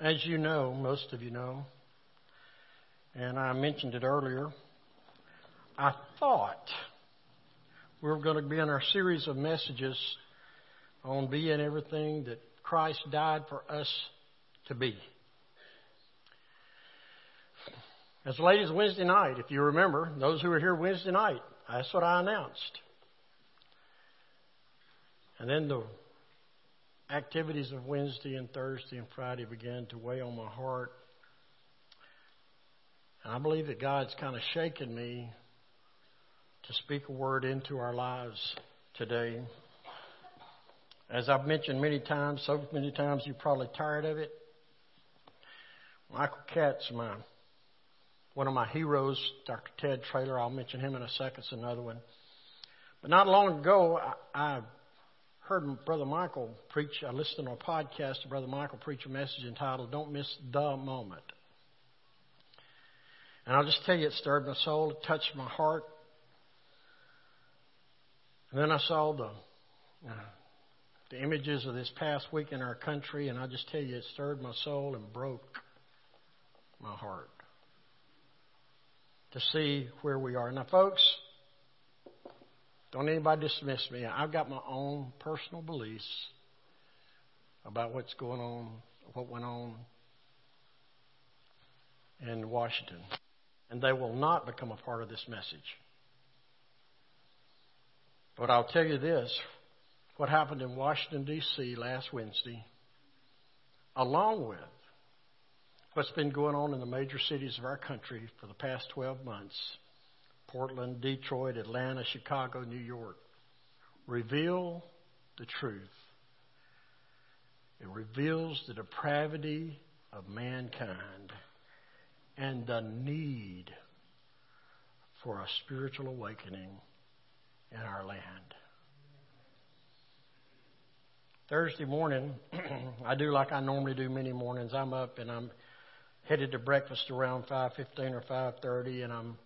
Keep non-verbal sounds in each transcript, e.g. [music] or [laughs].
As you know, most of you know, and I mentioned it earlier, I thought we were going to be in our series of messages on being everything that Christ died for us to be. As late as Wednesday night, if you remember, those who were here Wednesday night, that's what I announced. And then the activities of Wednesday and Thursday and Friday began to weigh on my heart. And I believe that God's kind of shaken me to speak a word into our lives today. As I've mentioned many times, so many times you're probably tired of it. Michael Catt, my one of my heroes, Dr. Ted Traylor. I'll mention him in a second. It's another one. But not long ago, I, I heard Brother Michael preach. I listened to a podcast to Brother Michael preach a message entitled "Don't Miss the Moment." And I'll just tell you, it stirred my soul. It touched my heart. And then I saw the uh, the images of this past week in our country, and I just tell you, it stirred my soul and broke my heart to see where we are. Now, folks, don't anybody dismiss me. I've got my own personal beliefs about what's going on, what went on in Washington. And they will not become a part of this message. But I'll tell you this what happened in Washington, D.C. last Wednesday, along with what's been going on in the major cities of our country for the past 12 months Portland, Detroit, Atlanta, Chicago, New York reveal the truth. It reveals the depravity of mankind and the need for a spiritual awakening in our land. Thursday morning, [clears throat] I do like I normally do many mornings. I'm up and I'm headed to breakfast around 5:15 or 5:30, and I'm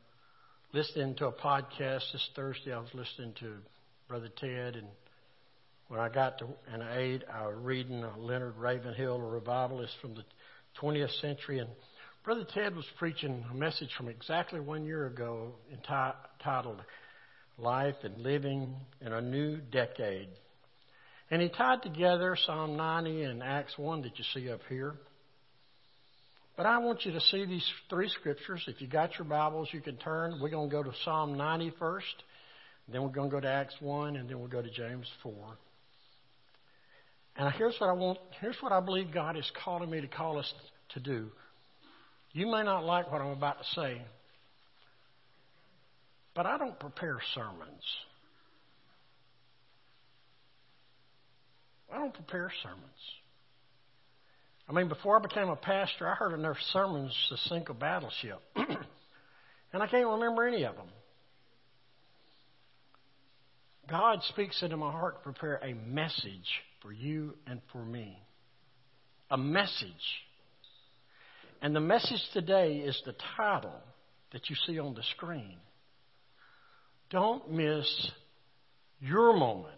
listening to a podcast this Thursday. I was listening to Brother Ted, and when I got to an aid, I was reading uh, Leonard Ravenhill, a revivalist from the 20th century, and Brother Ted was preaching a message from exactly one year ago entitled "Life and Living in a New Decade." And he tied together Psalm 90 and Acts 1 that you see up here. But I want you to see these three scriptures. If you got your Bibles, you can turn. We're going to go to Psalm 90 first, then we're going to go to Acts 1, and then we'll go to James 4. And here's what I want, here's what I believe God is calling me to call us to do. You may not like what I'm about to say, but I don't prepare sermons. I don't prepare sermons. I mean, before I became a pastor, I heard enough sermons to sink a battleship. [clears throat] and I can't remember any of them. God speaks into my heart to prepare a message for you and for me. A message. And the message today is the title that you see on the screen. Don't miss your moment.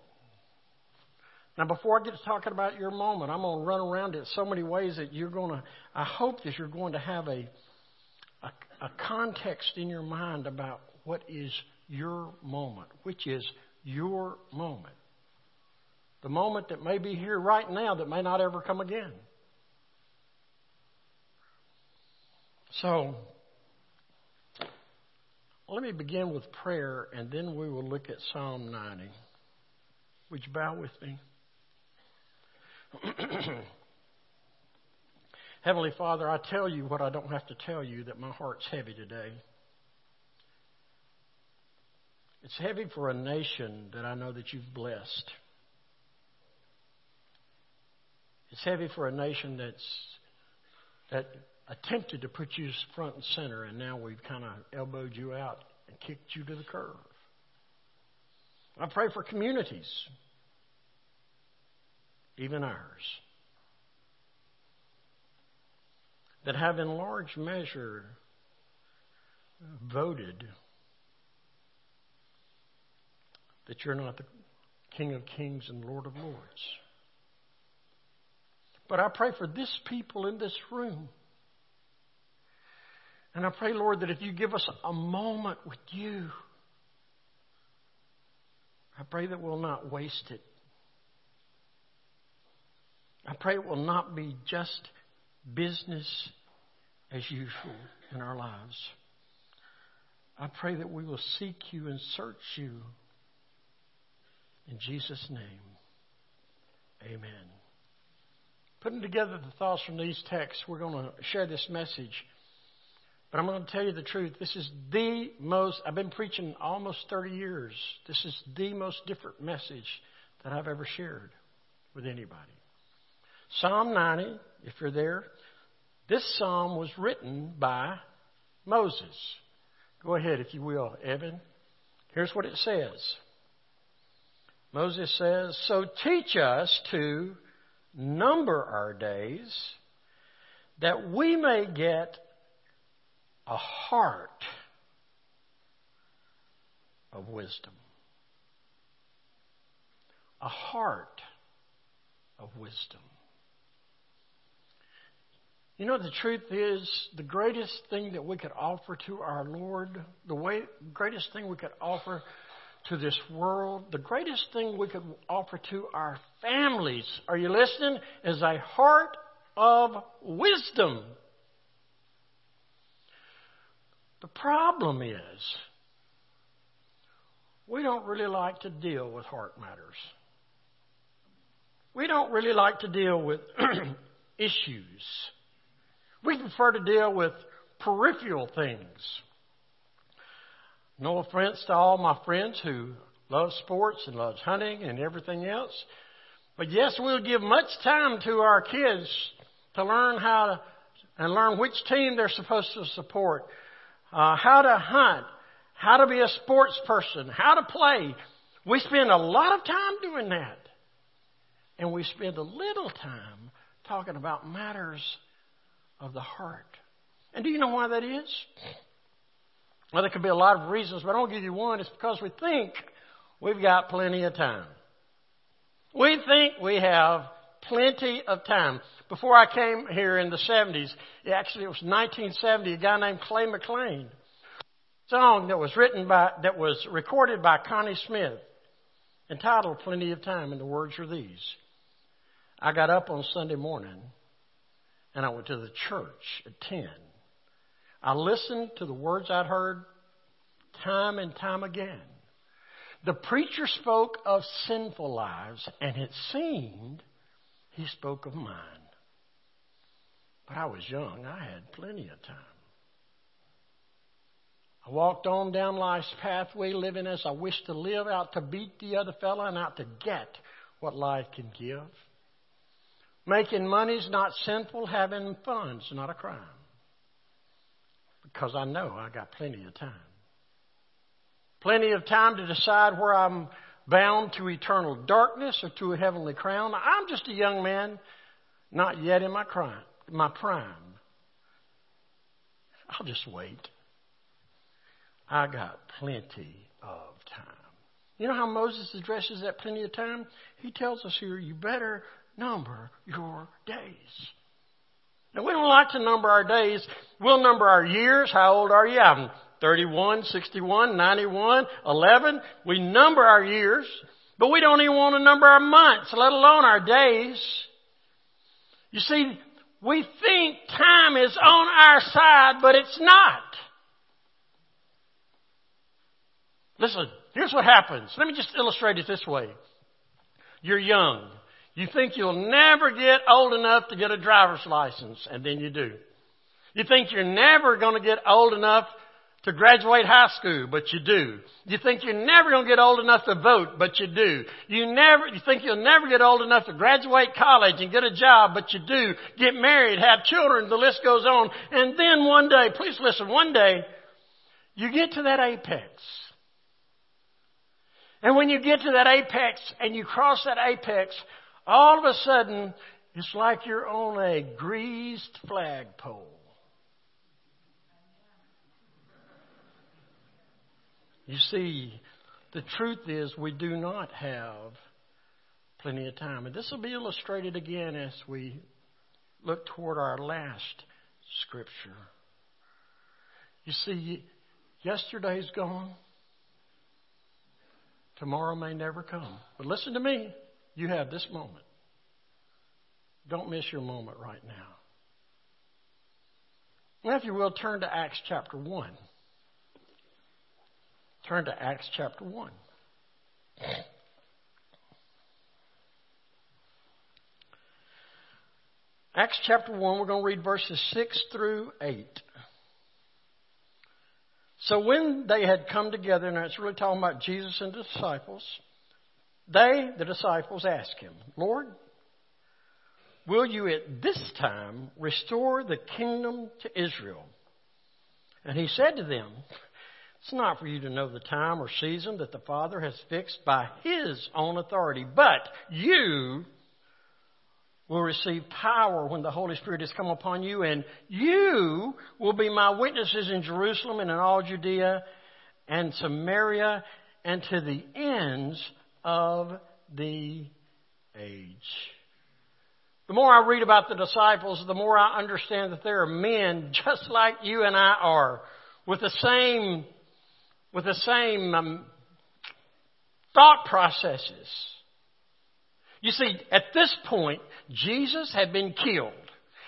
Now, before I get to talking about your moment, I'm going to run around it so many ways that you're going to, I hope that you're going to have a, a, a context in your mind about what is your moment, which is your moment. The moment that may be here right now that may not ever come again. So, let me begin with prayer and then we will look at Psalm 90. Would you bow with me? [clears throat] Heavenly Father, I tell you what I don't have to tell you that my heart's heavy today. It's heavy for a nation that I know that you've blessed. It's heavy for a nation that's that attempted to put you front and center, and now we've kind of elbowed you out and kicked you to the curb. I pray for communities even ours, that have in large measure voted that you're not the King of Kings and Lord of Lords. But I pray for this people in this room. And I pray, Lord, that if you give us a moment with you, I pray that we'll not waste it. I pray it will not be just business as usual in our lives. I pray that we will seek you and search you. In Jesus' name, amen. Putting together the thoughts from these texts, we're going to share this message. But I'm going to tell you the truth. This is the most, I've been preaching almost 30 years. This is the most different message that I've ever shared with anybody. Psalm 90, if you're there, this psalm was written by Moses. Go ahead, if you will, Evan. Here's what it says Moses says, So teach us to number our days that we may get a heart of wisdom. A heart of wisdom. You know, the truth is, the greatest thing that we could offer to our Lord, the way, greatest thing we could offer to this world, the greatest thing we could offer to our families, are you listening? Is a heart of wisdom. The problem is, we don't really like to deal with heart matters. We don't really like to deal with [clears throat] issues. We prefer to deal with peripheral things. No offense to all my friends who love sports and loves hunting and everything else. But yes, we'll give much time to our kids to learn how to and learn which team they're supposed to support, uh, how to hunt, how to be a sports person, how to play. We spend a lot of time doing that. And we spend a little time talking about matters of the heart. And do you know why that is? Well, there could be a lot of reasons, but I'll give you one. It's because we think we've got plenty of time. We think we have plenty of time. Before I came here in the 70s, actually it was 1970, a guy named Clay McLean, song that was written by, that was recorded by Connie Smith, entitled Plenty of Time, and the words are these. I got up on Sunday morning and I went to the church at 10. I listened to the words I'd heard time and time again. The preacher spoke of sinful lives, and it seemed he spoke of mine. But I was young, I had plenty of time. I walked on down life's pathway, living as I wished to live, out to beat the other fellow and out to get what life can give. Making money's not sinful, having fun's not a crime. Because I know I got plenty of time. Plenty of time to decide where I'm bound to eternal darkness or to a heavenly crown. I'm just a young man, not yet in my crime, my prime. I'll just wait. I got plenty of time. You know how Moses addresses that plenty of time? He tells us here, you better number your days. Now, we don't like to number our days. We'll number our years. How old are you? I'm 31, 61, 91, 11. We number our years, but we don't even want to number our months, let alone our days. You see, we think time is on our side, but it's not. Listen, here's what happens. Let me just illustrate it this way. You're young. You think you'll never get old enough to get a driver's license, and then you do. You think you're never going to get old enough to graduate high school, but you do. You think you're never going to get old enough to vote, but you do. You never, you think you'll never get old enough to graduate college and get a job, but you do. Get married, have children, the list goes on. And then one day, please listen, one day, you get to that apex. And when you get to that apex and you cross that apex, all of a sudden, it's like you're on a greased flagpole. You see the truth is we do not have plenty of time. And this will be illustrated again as we look toward our last scripture. You see, yesterday's gone. Tomorrow may never come. But listen to me. You have this moment. Don't miss your moment right now. Now, if you will, turn to Acts chapter 1. Turn to Acts chapter 1. Acts chapter 1, we're going to read verses 6 through 8. So when they had come together, and it's really talking about Jesus and the disciples, they, the disciples, asked him, Lord, will you at this time restore the kingdom to Israel? And he said to them, It's not for you to know the time or season that the Father has fixed by his own authority, but you will receive power when the Holy Spirit has come upon you, and you will be my witnesses in Jerusalem and in all Judea and Samaria and to the ends of the age. The more I read about the disciples, the more I understand that there are men just like you and I are, with the same, with the same um, thought processes. You see, at this point, Jesus had been killed.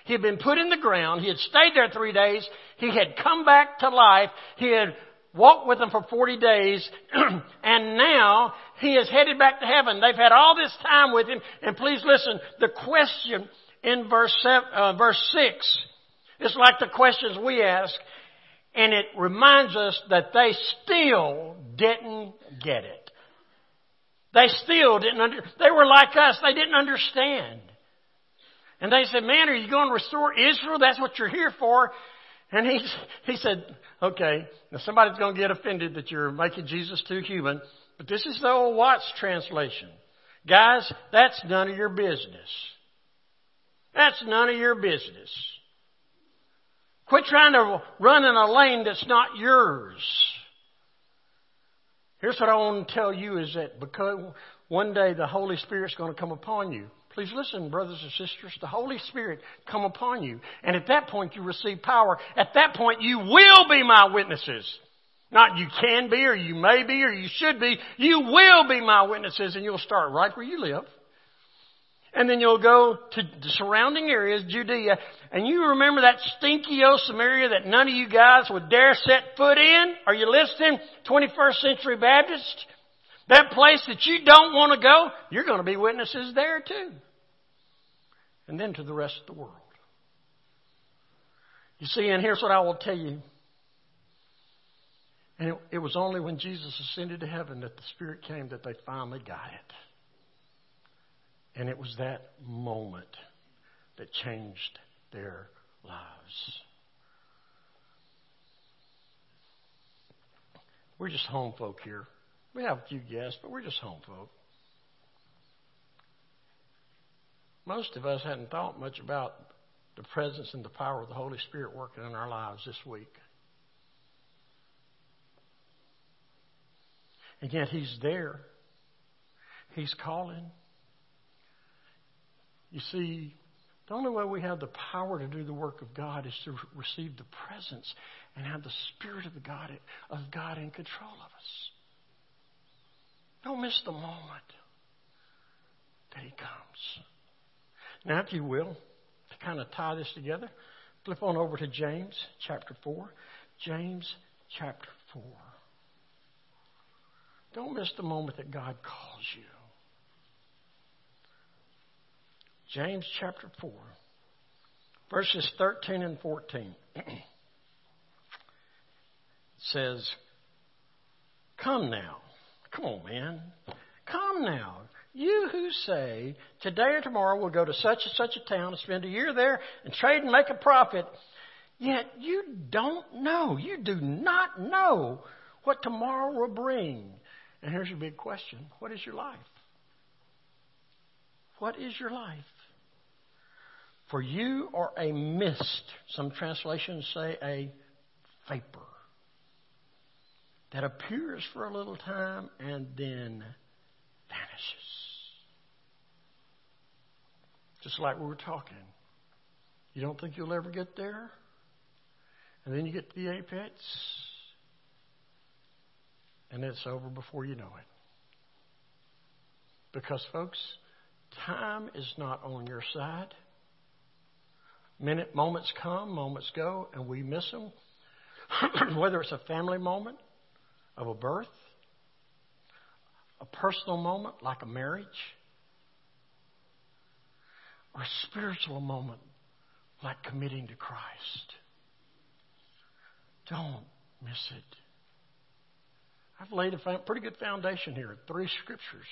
He had been put in the ground. He had stayed there three days. He had come back to life. He had walked with them for 40 days. [clears throat] and now he is headed back to heaven. They've had all this time with him. And please listen, the question in verse, seven, uh, verse 6 is like the questions we ask. And it reminds us that they still didn't get it. They still didn't under, they were like us. They didn't understand. And they said, man, are you going to restore Israel? That's what you're here for. And he, he said, okay, now somebody's going to get offended that you're making Jesus too human, but this is the old Watts translation. Guys, that's none of your business. That's none of your business. Quit trying to run in a lane that's not yours. Here's what I want to tell you is that because one day the Holy Spirit's going to come upon you. Please listen, brothers and sisters. The Holy Spirit come upon you. And at that point you receive power. At that point you will be my witnesses. Not you can be or you may be or you should be. You will be my witnesses and you'll start right where you live. And then you'll go to the surrounding areas, Judea, and you remember that stinky old Samaria that none of you guys would dare set foot in? Are you listening? 21st century Baptist? That place that you don't want to go, you're going to be witnesses there too. And then to the rest of the world. You see, and here's what I will tell you. And it, it was only when Jesus ascended to heaven that the Spirit came that they finally got it. And it was that moment that changed their lives. We're just home folk here. We have a few guests, but we're just home folk. Most of us hadn't thought much about the presence and the power of the Holy Spirit working in our lives this week. And yet He's there. He's calling. You see, the only way we have the power to do the work of God is to receive the presence and have the Spirit of God, of God in control of us. Don't miss the moment that He comes. Now, if you will, to kind of tie this together, flip on over to James chapter 4. James chapter 4. Don't miss the moment that God calls you. James chapter 4, verses 13 and 14 [clears throat] says, Come now. Come on, man. Come now. You who say, today or tomorrow we'll go to such and such a town and spend a year there and trade and make a profit, yet you don't know. You do not know what tomorrow will bring. And here's your big question What is your life? What is your life? For you are a mist. Some translations say a vapor. that appears for a little time and then vanishes. Just like we were talking. You don't think you'll ever get there? And then you get to the apex, and it's over before you know it. Because, folks, time is not on your side. Minute, moments come, moments go, and we miss them. [clears throat] Whether it's a family moment of a birth, a personal moment like a marriage, or a spiritual moment like committing to Christ. Don't miss it. I've laid a pretty good foundation here, three scriptures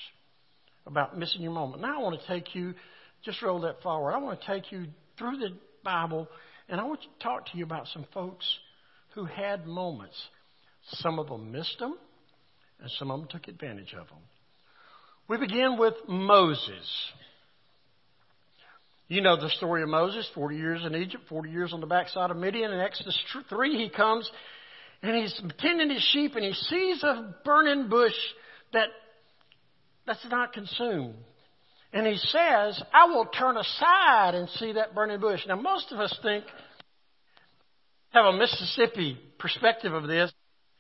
about missing your moment. Now I want to take you, just roll that forward. I want to take you through the Bible, and I want to talk to you about some folks who had moments. Some of them missed them, and some of them took advantage of them. We begin with Moses. You know the story of Moses 40 years in Egypt, 40 years on the backside of Midian. In Exodus 3, he comes and he's tending his sheep and he sees a burning bush that that's not consumed. And he says, I will turn aside and see that burning bush. Now, most of us think, have a Mississippi perspective of this.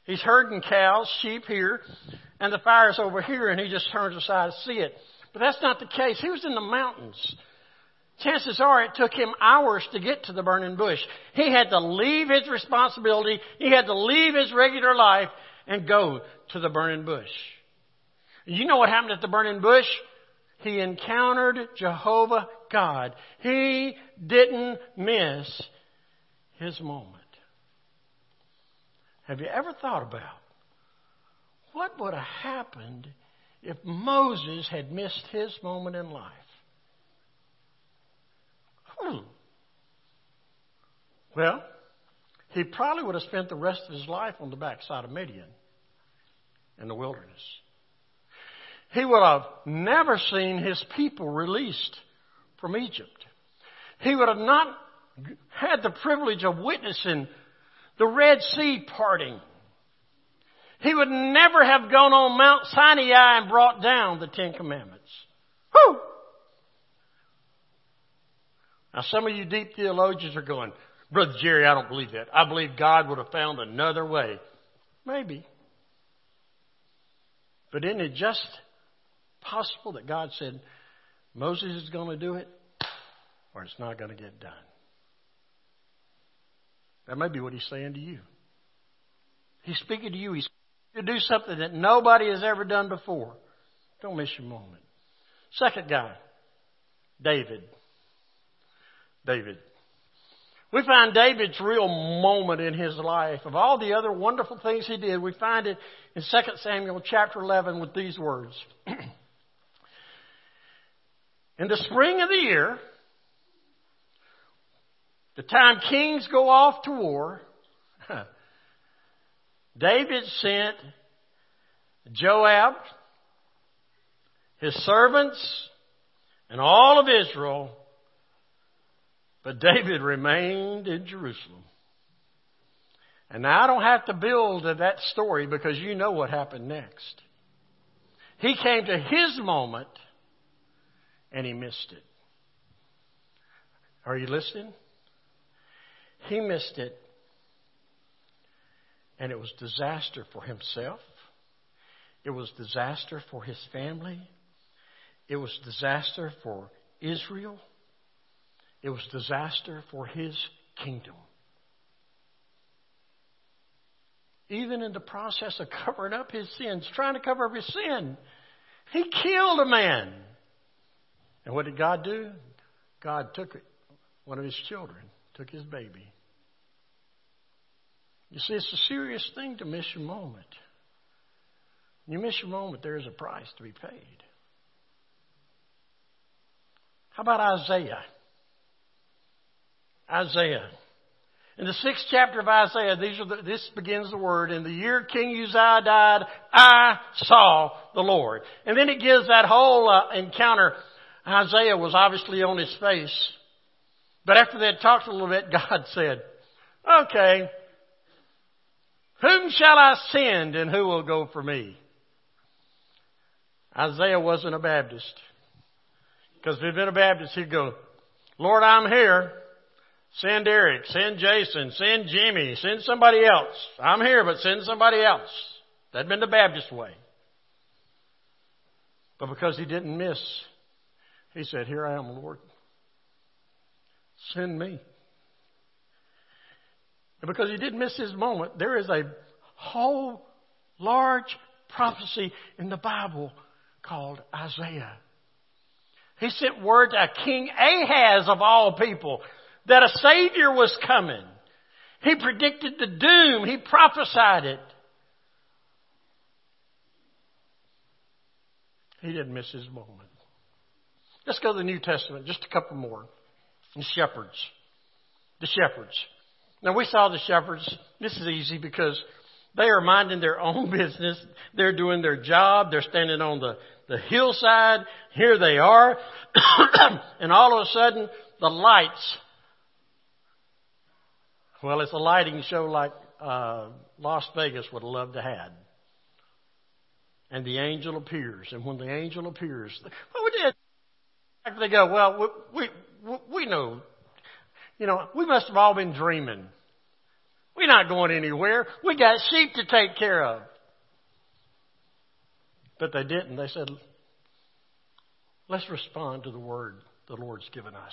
He's herding cows, sheep here, and the fire's over here, and he just turns aside to see it. But that's not the case. He was in the mountains chances are it took him hours to get to the burning bush. He had to leave his responsibility, he had to leave his regular life and go to the burning bush. You know what happened at the burning bush? He encountered Jehovah God. He didn't miss his moment. Have you ever thought about what would have happened if Moses had missed his moment in life? Hmm. Well, he probably would have spent the rest of his life on the backside of Midian in the wilderness. He would have never seen his people released from Egypt. He would have not had the privilege of witnessing the Red Sea parting. He would never have gone on Mount Sinai and brought down the Ten Commandments. Now, some of you deep theologians are going, Brother Jerry, I don't believe that. I believe God would have found another way. Maybe. But isn't it just possible that God said, Moses is going to do it, or it's not going to get done? That may be what he's saying to you. He's speaking to you. He's to do something that nobody has ever done before. Don't miss your moment. Second guy, David. David. We find David's real moment in his life. Of all the other wonderful things he did, we find it in 2 Samuel chapter 11 with these words. [clears throat] in the spring of the year, the time kings go off to war, [laughs] David sent Joab, his servants, and all of Israel but David remained in Jerusalem. And now I don't have to build that story because you know what happened next. He came to his moment and he missed it. Are you listening? He missed it and it was disaster for himself. It was disaster for his family. It was disaster for Israel. It was disaster for his kingdom. Even in the process of covering up his sins, trying to cover up his sin, he killed a man. And what did God do? God took one of his children, took his baby. You see, it's a serious thing to miss your moment. When you miss your moment, there is a price to be paid. How about Isaiah? Isaiah. In the sixth chapter of Isaiah, these are the, this begins the word. In the year King Uzziah died, I saw the Lord. And then it gives that whole uh, encounter. Isaiah was obviously on his face. But after they had talked a little bit, [laughs] God said, okay, Whom shall I send and who will go for me? Isaiah wasn't a Baptist. Because if he'd been a Baptist, he'd go, Lord, I'm here. Send Eric, send Jason, send Jimmy, send somebody else. I'm here, but send somebody else. That'd been the Baptist way. But because he didn't miss, he said, Here I am, Lord. Send me. And because he didn't miss his moment, there is a whole large prophecy in the Bible called Isaiah. He sent word to King Ahaz of all people that a Savior was coming. He predicted the doom. He prophesied it. He didn't miss his moment. Let's go to the New Testament, just a couple more. The shepherds. The shepherds. Now we saw the shepherds. This is easy because they are minding their own [laughs] business. They're doing their job. They're standing on the, the hillside. Here they are. [coughs] and all of a sudden, the lights. Well, it's a lighting show like uh, Las Vegas would have loved to have. And the angel appears. And when the angel appears, what would they, they go, well, we, we, we know you know, we must have all been dreaming. We're not going anywhere. We got sheep to take care of. But they didn't. They said, let's respond to the word the Lord's given us.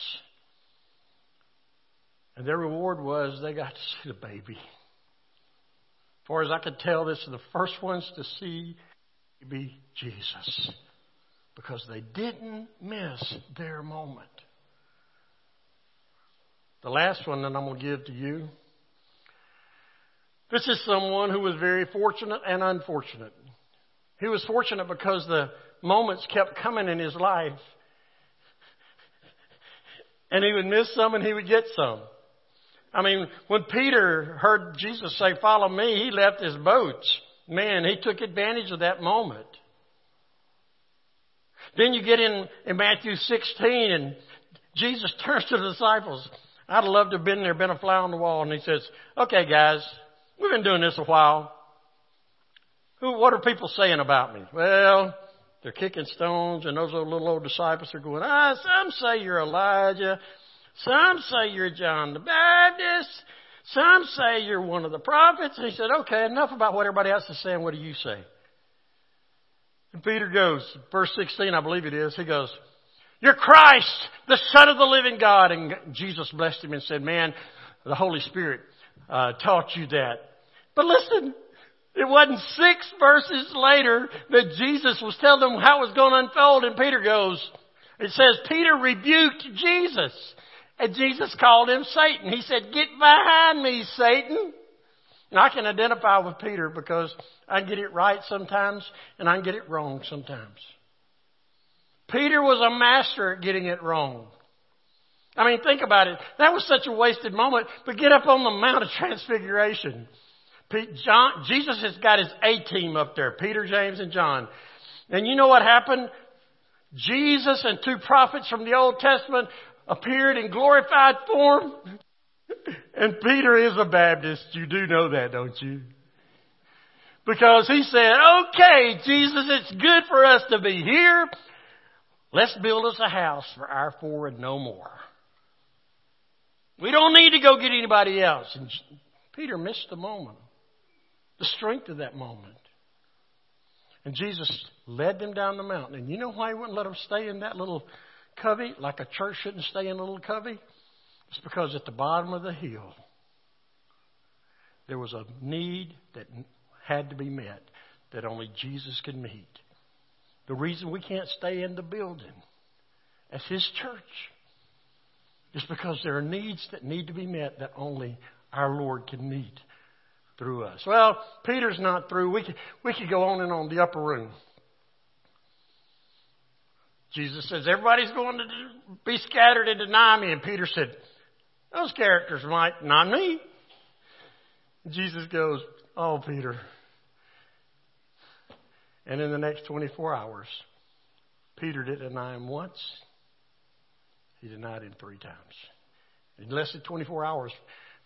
And their reward was they got to see the baby. As far as I could tell, this is the first ones to see baby Jesus. Because they didn't miss their moment. The last one that I'm going to give to you. This is someone who was very fortunate and unfortunate. He was fortunate because the moments kept coming in his life. And he would miss some and he would get some. I mean, when Peter heard Jesus say, follow me, he left his boats. Man, he took advantage of that moment. Then you get in, in Matthew 16 and Jesus [laughs] turns to the disciples. I'd have loved to have been there, been a fly on the wall. And he says, okay guys, we've been doing this a while. Who, what are people saying about me? Well, they're kicking stones and those little old disciples are going, ah, some say you're Elijah. Some say you're John the Baptist. Some say you're one of the prophets. And he said, okay, enough about what everybody else is saying. What do you say? And Peter goes, verse 16, I believe it is. He goes, you're Christ, the Son of the living God. And Jesus blessed him and said, man, the Holy Spirit uh, taught you that. But listen, it wasn't six verses later that Jesus was telling them how it was going to unfold and Peter goes, it says Peter rebuked Jesus and Jesus called him Satan. He said, get behind me, Satan. And I can identify with Peter because I get it right sometimes and I get it wrong sometimes. Peter was a master at getting it wrong. I mean, think about it. That was such a wasted moment, but get up on the Mount of Transfiguration. John, Jesus has got his A team up there, Peter, James, and John. And you know what happened? Jesus and two prophets from the Old Testament appeared in glorified form. And Peter is a Baptist. You do know that, don't you? Because he said, okay, Jesus, it's good for us to be here. Let's build us a house for our four and no more. We don't need to go get anybody else. And Peter missed the moment, the strength of that moment. And Jesus led them down the mountain. And you know why he wouldn't let them stay in that little covey, like a church shouldn't stay in a little covey? It's because at the bottom of the hill, there was a need that had to be met that only Jesus could meet. The reason we can't stay in the building as His church is because there are needs that need to be met that only our Lord can meet through us. Well, Peter's not through. We could, we could go on and on the upper room. Jesus says, everybody's going to be scattered and deny me. And Peter said, those characters might, not me. Jesus goes, oh, Peter, and in the next 24 hours, Peter didn't deny him once. He denied him three times. In less than 24 hours,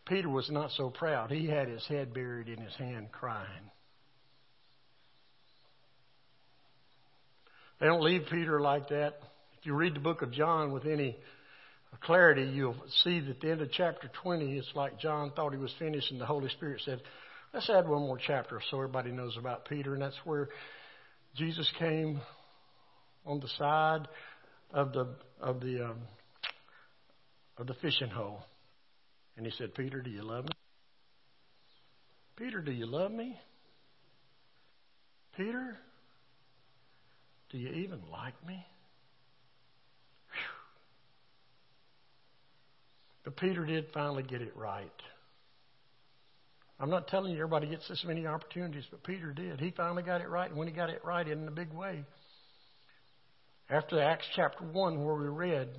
Peter was not so proud. He had his head buried in his hand crying. They don't leave Peter like that. If you read the book of John with any clarity, you'll see that at the end of chapter 20, it's like John thought he was finished, and the Holy Spirit said, Let's add one more chapter so everybody knows about Peter. And that's where Jesus came on the side of the of the um, of the fishing hole, and he said, "Peter, do you love me? Peter, do you love me? Peter, do you even like me?" But Peter did finally get it right. I'm not telling you everybody gets this many opportunities, but Peter did. He finally got it right, and when he got it right in a big way, after Acts chapter 1, where we read,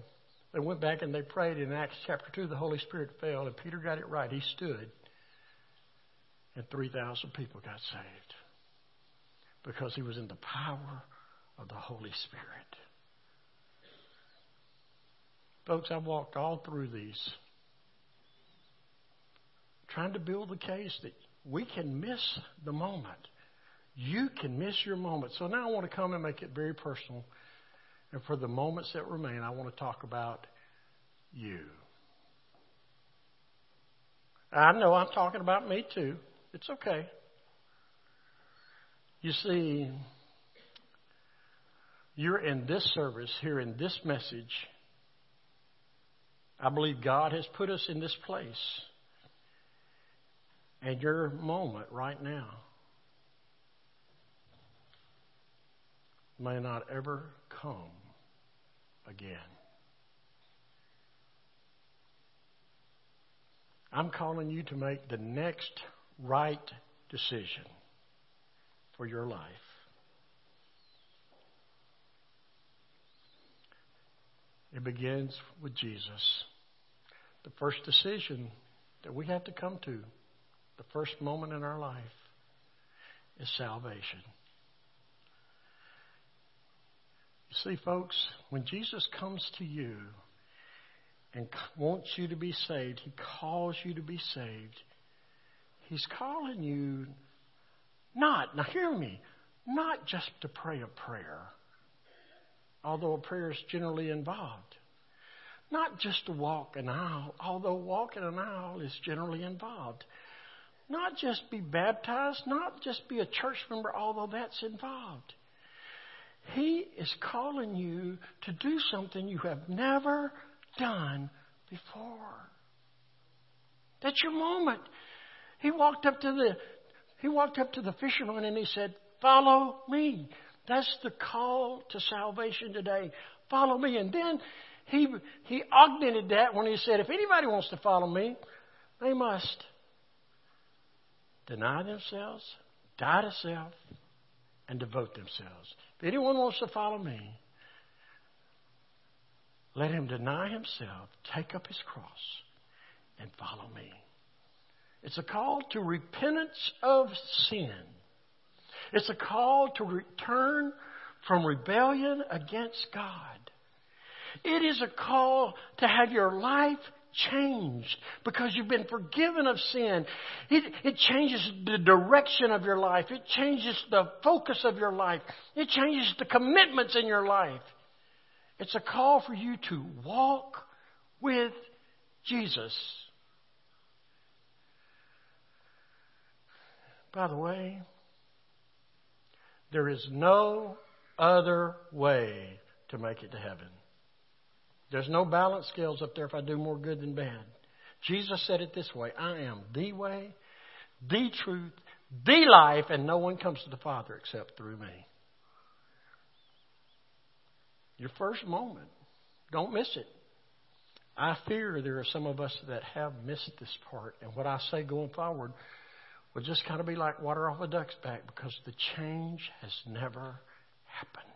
they went back and they prayed. In Acts chapter 2, the Holy Spirit fell, and Peter got it right. He stood, and 3,000 people got saved because he was in the power of the Holy Spirit. Folks, I've walked all through these trying to build the case that we can miss the moment. You can miss your moment. So now I want to come and make it very personal. And for the moments that remain, I want to talk about you. I know I'm talking about me too. It's okay. You see, you're in this service, here in this message. I believe God has put us in this place and your moment right now may not ever come again. I'm calling you to make the next right decision for your life. It begins with Jesus. The first decision that we have to come to the first moment in our life is salvation. You see, folks, when Jesus comes to you and wants you to be saved, He calls you to be saved. He's calling you not, now hear me, not just to pray a prayer, although a prayer is generally involved. Not just to walk an aisle, although walking an aisle is generally involved. Not just be baptized, not just be a church member, although that's involved. He is calling you to do something you have never done before. That's your moment. He walked up to the he walked up to the fisherman and he said, "Follow me." That's the call to salvation today. Follow me. And then he he augmented that when he said, "If anybody wants to follow me, they must deny themselves, die to self, and devote themselves. If anyone wants to follow me, let him deny himself, take up his cross, and follow me. It's a call to repentance of sin. It's a call to return from rebellion against God. It is a call to have your life changed because you've been forgiven of sin. It, it changes the direction of your life. It changes the focus of your life. It changes the commitments in your life. It's a call for you to walk with Jesus. By the way, there is no other way to make it to heaven. There's no balance scales up there if I do more good than bad. Jesus said it this way I am the way, the truth, the life, and no one comes to the Father except through me. Your first moment, don't miss it. I fear there are some of us that have missed this part, and what I say going forward will just kind of be like water off a duck's back because the change has never happened.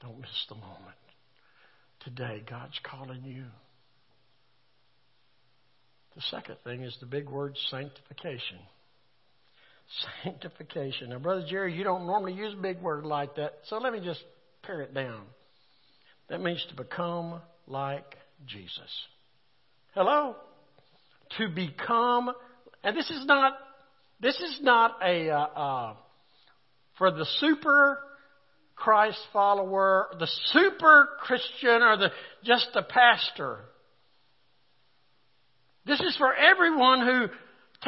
Don't miss the moment. Today, God's calling you. The second thing is the big word sanctification. Sanctification. Now, Brother Jerry, you don't normally use a big word like that, so let me just pare it down. That means to become like Jesus. Hello? To become, and this is not, this is not a, uh, uh, for the super Christ follower, the super Christian, or the, just the pastor. This is for everyone who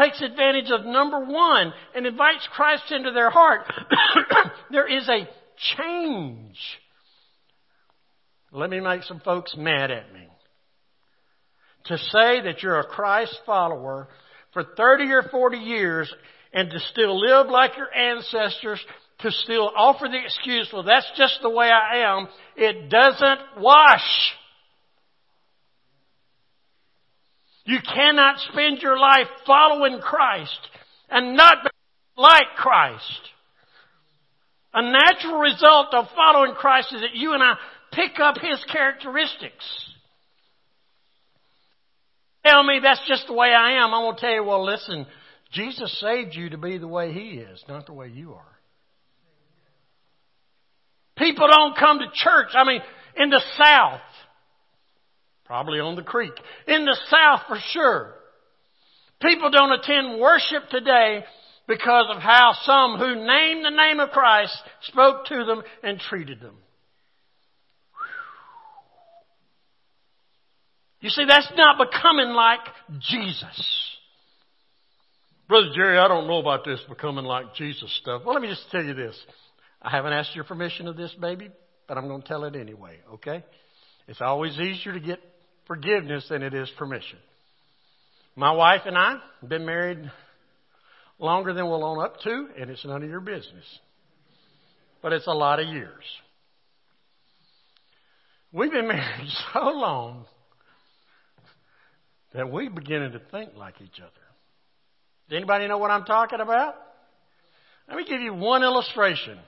takes advantage of number one and invites Christ into their heart. [coughs] there is a change. Let me make some folks mad at me. To say that you're a Christ follower for 30 or 40 years and to still live like your ancestors, to still offer the excuse, well, that's just the way I am, it doesn't wash. You cannot spend your life following Christ and not be like Christ. A natural result of following Christ is that you and I pick up His characteristics. Tell me that's just the way I am. I'm going to tell you, well, listen, Jesus saved you to be the way He is, not the way you are. People don't come to church. I mean, in the South, Probably on the creek. In the South for sure. People don't attend worship today because of how some who named the name of Christ spoke to them and treated them. You see, that's not becoming like Jesus. Brother Jerry, I don't know about this becoming like Jesus stuff. Well, let me just tell you this. I haven't asked your permission of this, baby, but I'm going to tell it anyway, okay? It's always easier to get forgiveness than it is permission. My wife and I have been married longer than we'll own up to, and it's none of your business. But it's a lot of years. We've been [laughs] married so long that we're beginning to think like each other. Does anybody know what I'm talking about? Let me give you one illustration.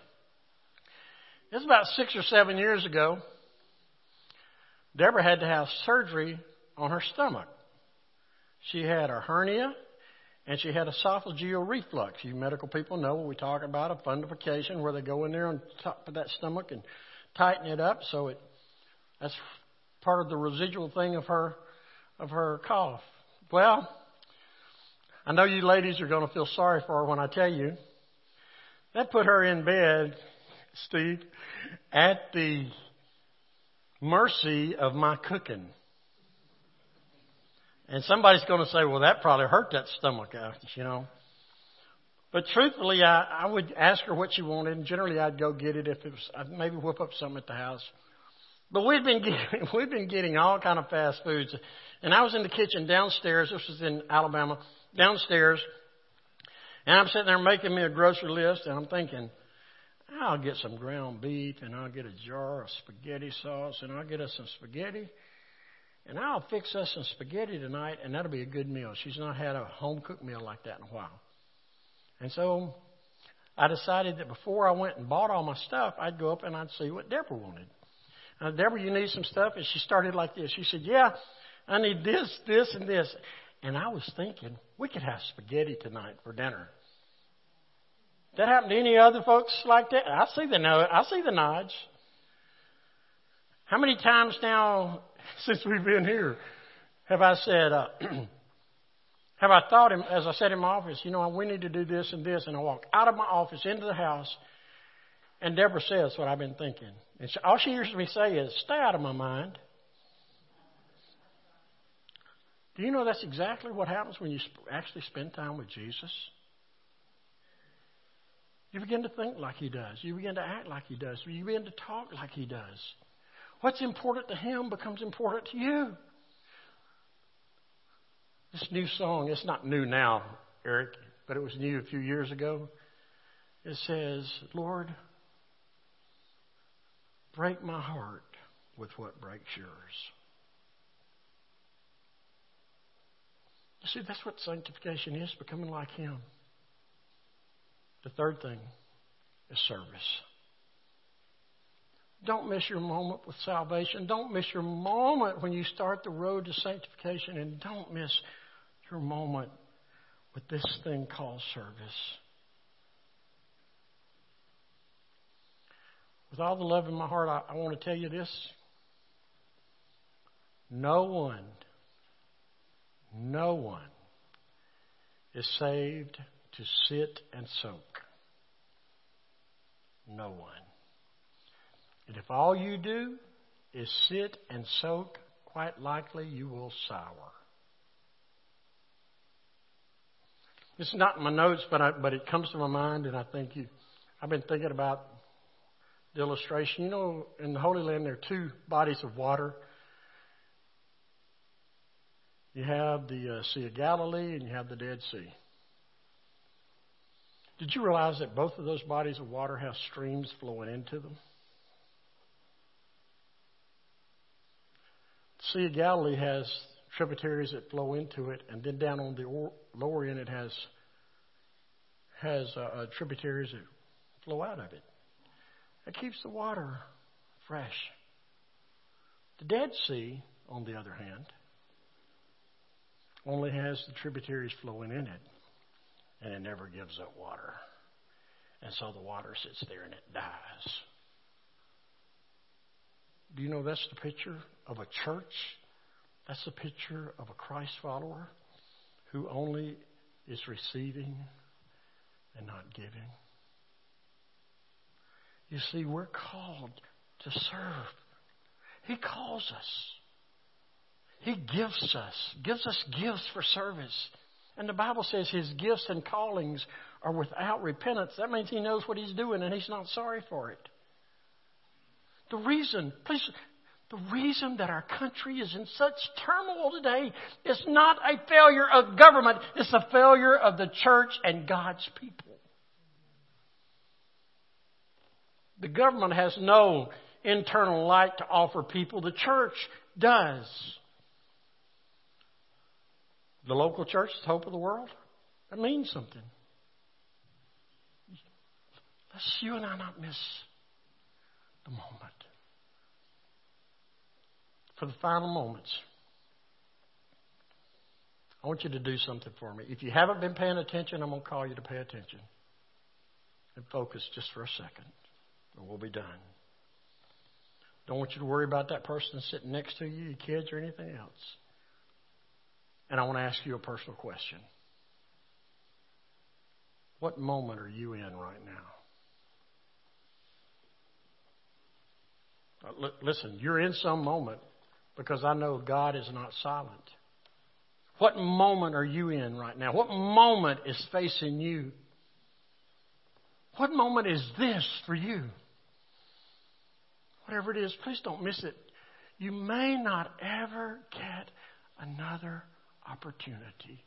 It's about six or seven years ago. Deborah had to have surgery on her stomach. She had a hernia and she had esophageal reflux. You medical people know what we talk about, a fundoplication where they go in there on top of that stomach and tighten it up so it that's part of the residual thing of her of her cough. Well, I know you ladies are going to feel sorry for her when I tell you. That put her in bed, Steve, at the mercy of my cooking. And somebody's going to say, well, that probably hurt that stomach out, you know. But truthfully, I, I would ask her what she wanted, and generally I'd go get it if it was, I'd maybe whip up something at the house. But we've been getting, [laughs] we've been getting all kind of fast foods. And I was in the kitchen downstairs. This was in Alabama, downstairs. And I'm sitting there making me a grocery list, and I'm thinking, I'll get some ground beef and I'll get a jar of spaghetti sauce and I'll get us some spaghetti and I'll fix us some spaghetti tonight and that'll be a good meal. She's not had a home cooked meal like that in a while. And so I decided that before I went and bought all my stuff, I'd go up and I'd see what Deborah wanted. Now, Deborah, you need some stuff? And she started like this. She said, Yeah, I need this, this, and this. And I was thinking, we could have spaghetti tonight for dinner. That happened to any other folks like that? I see the no, I see the nods. How many times now [laughs] since we've been here have I said, uh, [clears throat] have I thought him as I sat in my office, you know, we need to do this and this, and I walk out of my office into the house, and Deborah says what I've been thinking, and she, all she hears me say is, "Stay out of my mind." Do you know that's exactly what happens when you actually spend time with Jesus? You begin to think like he does. You begin to act like he does. You begin to talk like he does. What's important to him becomes important to you. This new song, it's not new now, Eric, but it was new a few years ago. It says, Lord, break my heart with what breaks yours. You see, that's what sanctification is becoming like Him. The third thing is service. Don't miss your moment with salvation. Don't miss your moment when you start the road to sanctification. And don't miss your moment with this thing called service. With all the love in my heart, I, I want to tell you this. No one No one is saved to sit and soak. No one. And if all you do is sit and soak, quite likely you will sour. It's not in my notes, but I, but it comes to my mind, and I think you. I've been thinking about illustration. You know, in the Holy Land there are two bodies of water. You have the uh, Sea of Galilee, and you have the Dead Sea. Did you realize that both of those bodies of water have streams flowing into them? The Sea of Galilee has tributaries that flow into it, and then down on the lower end it has has uh, uh, tributaries that flow out of it. It keeps the water fresh. The Dead Sea, on the other hand, only has the tributaries flowing in it, and it never gives up water. And so the water sits there and it dies. Do you know that's the picture of a church? That's the picture of a Christ follower who only is receiving and not giving. You see, we're called to serve. He calls us. He gives us, gives us gifts for service. And the Bible says his gifts and callings are without repentance. That means he knows what he's doing and he's not sorry for it. The reason, please, the reason that our country is in such turmoil today is not a failure of government, it's a failure of the church and God's people. The government has no internal light to offer people, the church does. The local church is the hope of the world. That means something. Let's you and I not miss the moment for the final moments, I want you to do something for me. If you haven't been paying attention, I'm going to call you to pay attention and focus just for a second, and we'll be done. Don't want you to worry about that person sitting next to you, your kids, or anything else. And I want to ask you a personal question. What moment are you in right now? Uh, listen, you're in some moment because I know God is not silent. What moment are you in right now? What moment is facing you? What moment is this for you? Whatever it is, please don't miss it. You may not ever get another opportunity.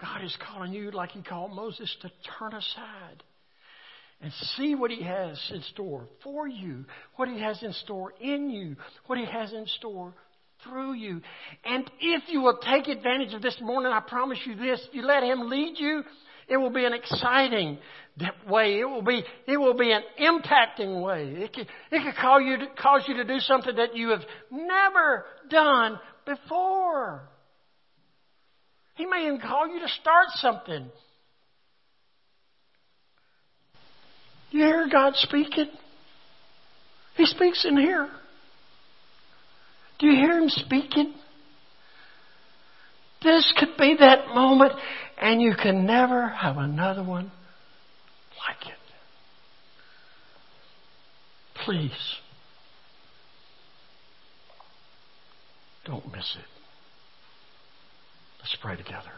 God is calling you like He called Moses to turn aside and see what He has in store for you, what He has in store in you, what He has in store through you. And if you will take advantage of this morning, I promise you this, if you let Him lead you, it will be an exciting way. It will be, it will be an impacting way. It could, it could call you to, cause you to do something that you have never done before. He may even call you to start something You hear God speaking? He speaks in here. Do you hear Him speaking? This could be that moment, and you can never have another one like it. Please, don't miss it. Let's pray together.